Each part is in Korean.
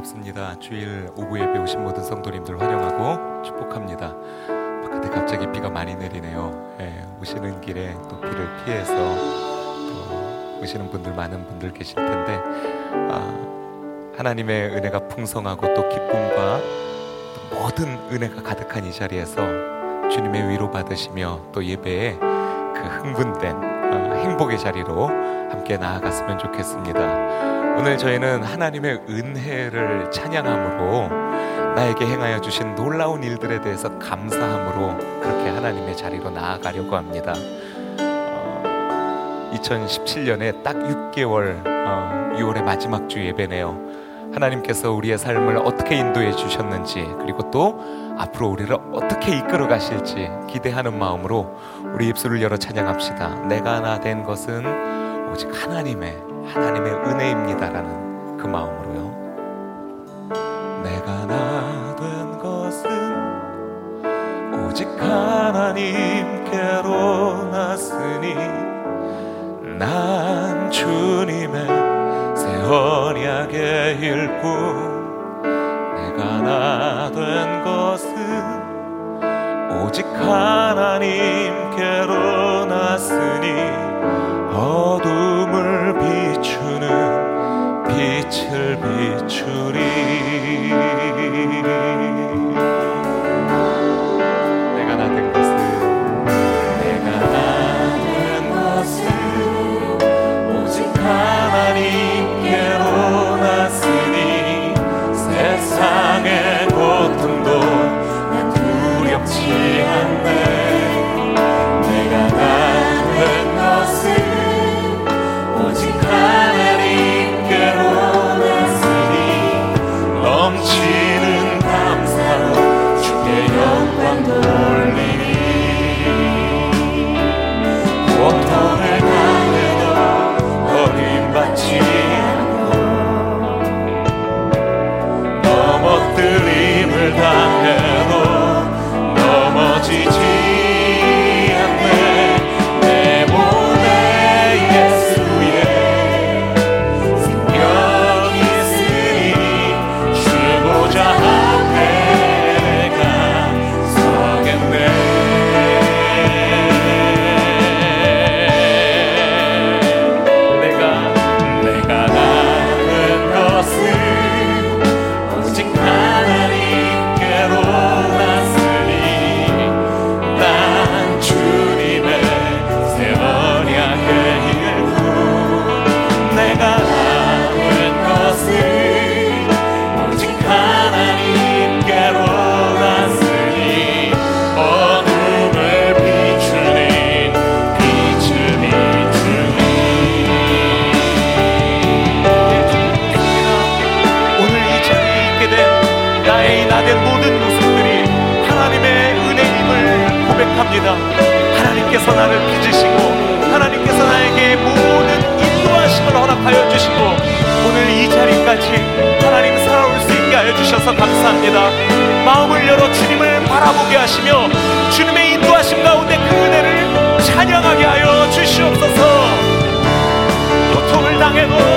반갑습니다. 주일 오후 예배 오신 모든 성도님들 환영하고 축복합니다. 바깥에 갑자기 비가 많이 내리네요. 예, 오시는 길에 또 비를 피해서 또 오시는 분들 많은 분들 계실 텐데 아, 하나님의 은혜가 풍성하고 또 기쁨과 또 모든 은혜가 가득한 이 자리에서 주님의 위로 받으시며 또 예배에 그 흥분된 어, 행복의 자리로 함께 나아갔으면 좋겠습니다. 오늘 저희는 하나님의 은혜를 찬양함으로 나에게 행하여 주신 놀라운 일들에 대해서 감사함으로 그렇게 하나님의 자리로 나아가려고 합니다. 어, 2017년에 딱 6개월 어, 6월의 마지막 주 예배네요. 하나님께서 우리의 삶을 어떻게 인도해 주셨는지 그리고 또 앞으로 우리를 어떻게 이끌어 가실지 기대하는 마음으로 우리 입술을 열어 찬양합시다. 내가 하나 된 것은 오직 하나님의 하나님의 은혜입니다라는 그 마음으로요. 내가 나 된 것은 오직 하나님께로 났으니 난 주님의 새 언약의 일꾼 내가 나 된 것은 오직 하나님께로 났으니 어둠을 비추는 빛을 비추리 하시며 주님의 인도하심 가운데 그 은혜를 찬양하게 하여 주시옵소서. 고통을 당해도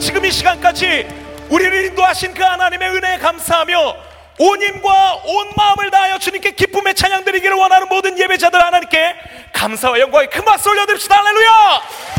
지금 이 시간까지 우리를 인도하신 그 하나님의 은혜에 감사하며 온 힘과 온 마음을 다하여 주님께 기쁨의 찬양 드리기를 원하는 모든 예배자들 하나님께 감사와 영광의 큰 박수 올려드립시다. 할렐루야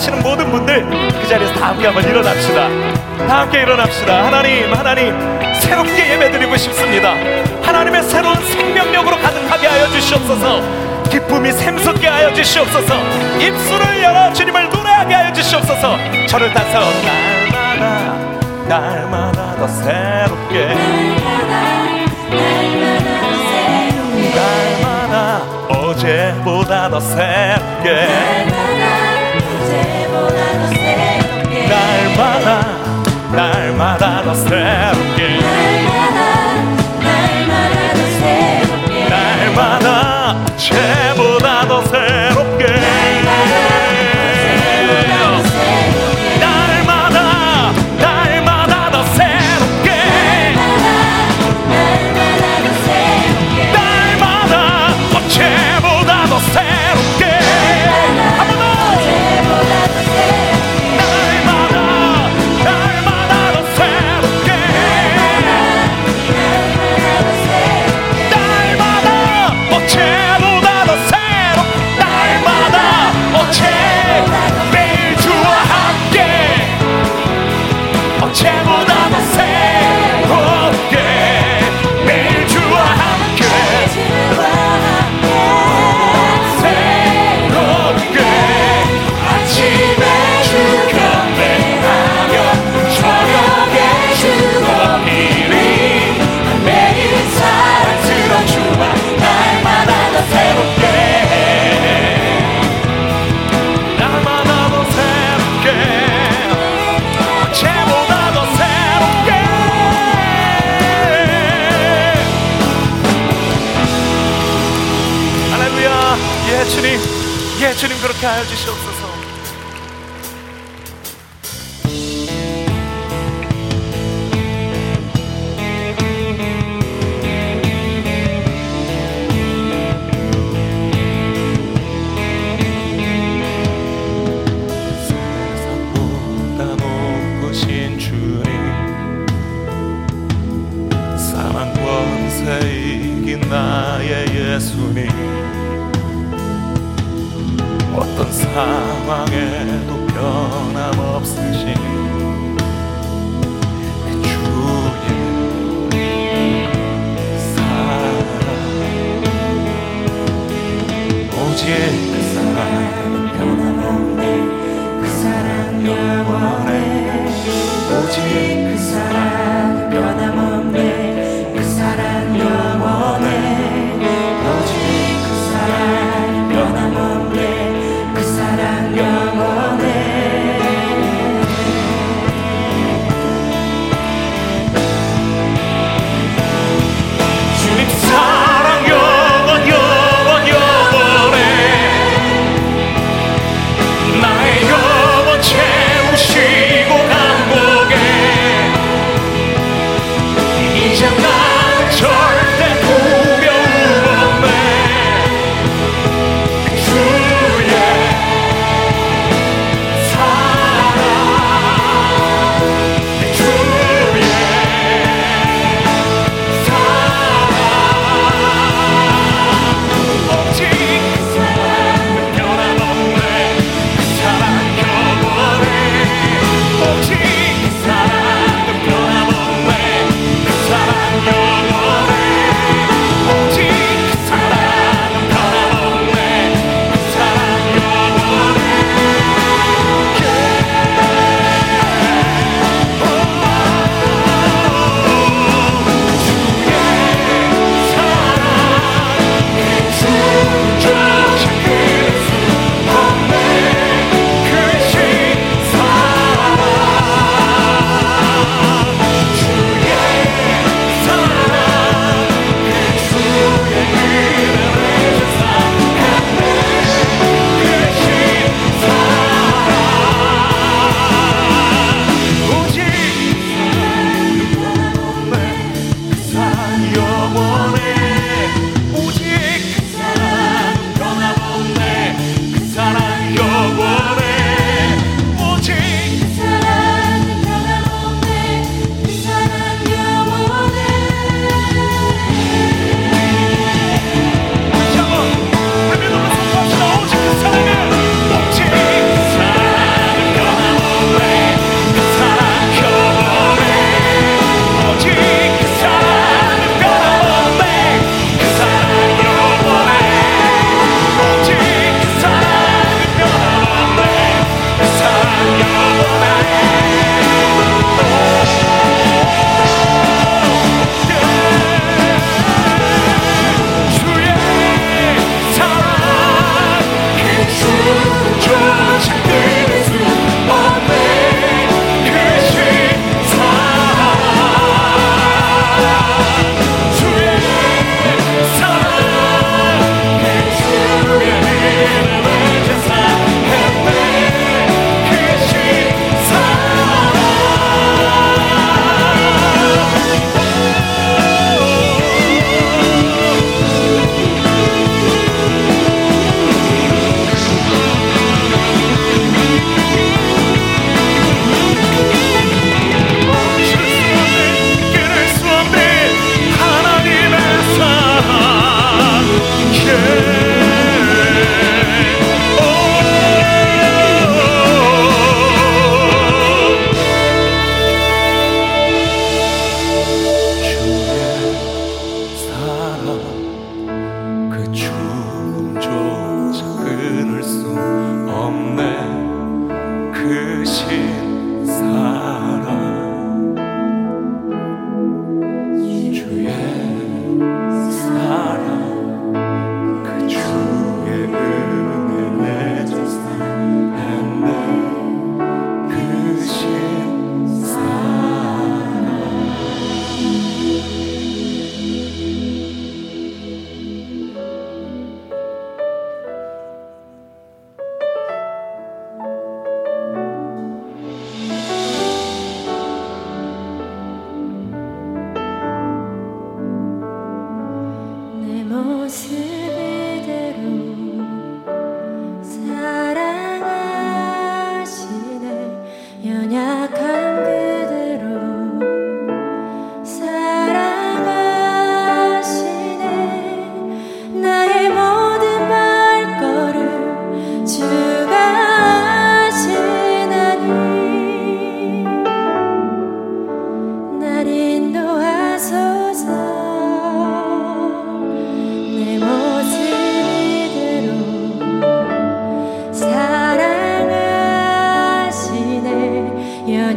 원하시는 모든 분들 그 자리에서 다 함께 한번 일어납시다. 다 함께 일어납시다. 하나님, 하나님, 새롭게 예배드리고 싶습니다. 하나님의 새로운 생명력으로 가득하게 하여 주시옵소서. 기쁨이 샘솟게 하여 주시옵소서. 입술을 열어 주님을 노래하게 하여 주시옵소서. 저를 따서 날마다 날마다 더 새롭게 날마다 어제보다 더 새롭게 날마다 더 새롭게. 날마다 더 새롭게. 날마다 죄보다 더 새롭게 예수님 어떤 상황에도 변함없으신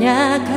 banyak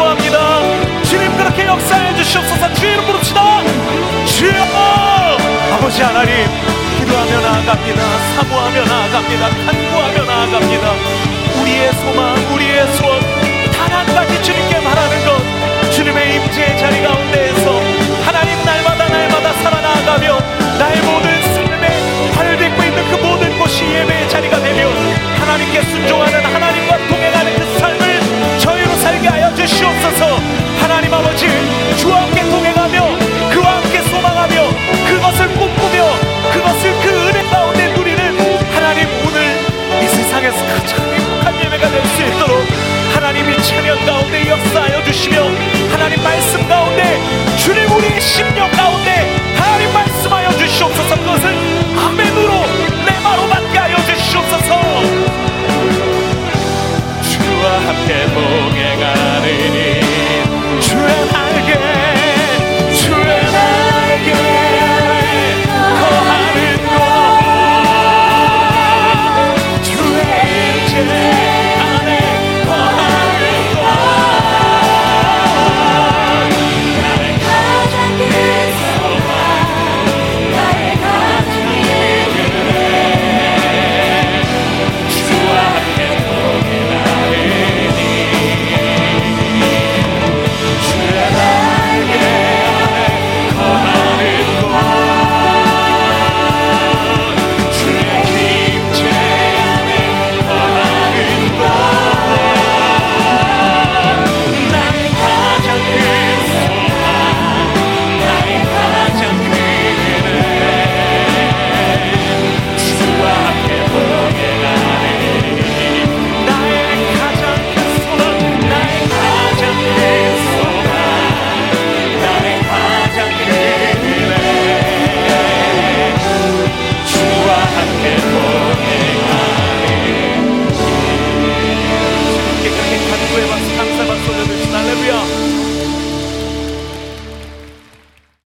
사모합니다. 주님 그렇게 역사해 주시옵소서. 주의 이름 부릅시다. 주여 아버지 하나님 기도하며 나아갑니다. 사모하며 나아갑니다. 간구하며 나아갑니다. 우리의 소망 우리의 소원 단 한 가지 주님께 바라는 것. 주님의 임재의 자리 가운데에서 하나님 날마다 날마다 살아나가며 나의 모든 삶에 발을 딛고 있는 그 모든 곳이 예배의 자리가 되며 하나님께 순종하는 하나님과 동 살게 하여 주시옵소서. 하나님 아버지 주와 함께 동행하며 그와 함께 소망하며 그것을 꿈꾸며 그것을 그 은혜 가운데 누리는 하나님 오늘 이 세상에서 가장 행복한 예배가 될 수 있도록 하나님이 체면 가운데 역사하여 주시며 하나님 말씀 가운데 주님 우리의 심령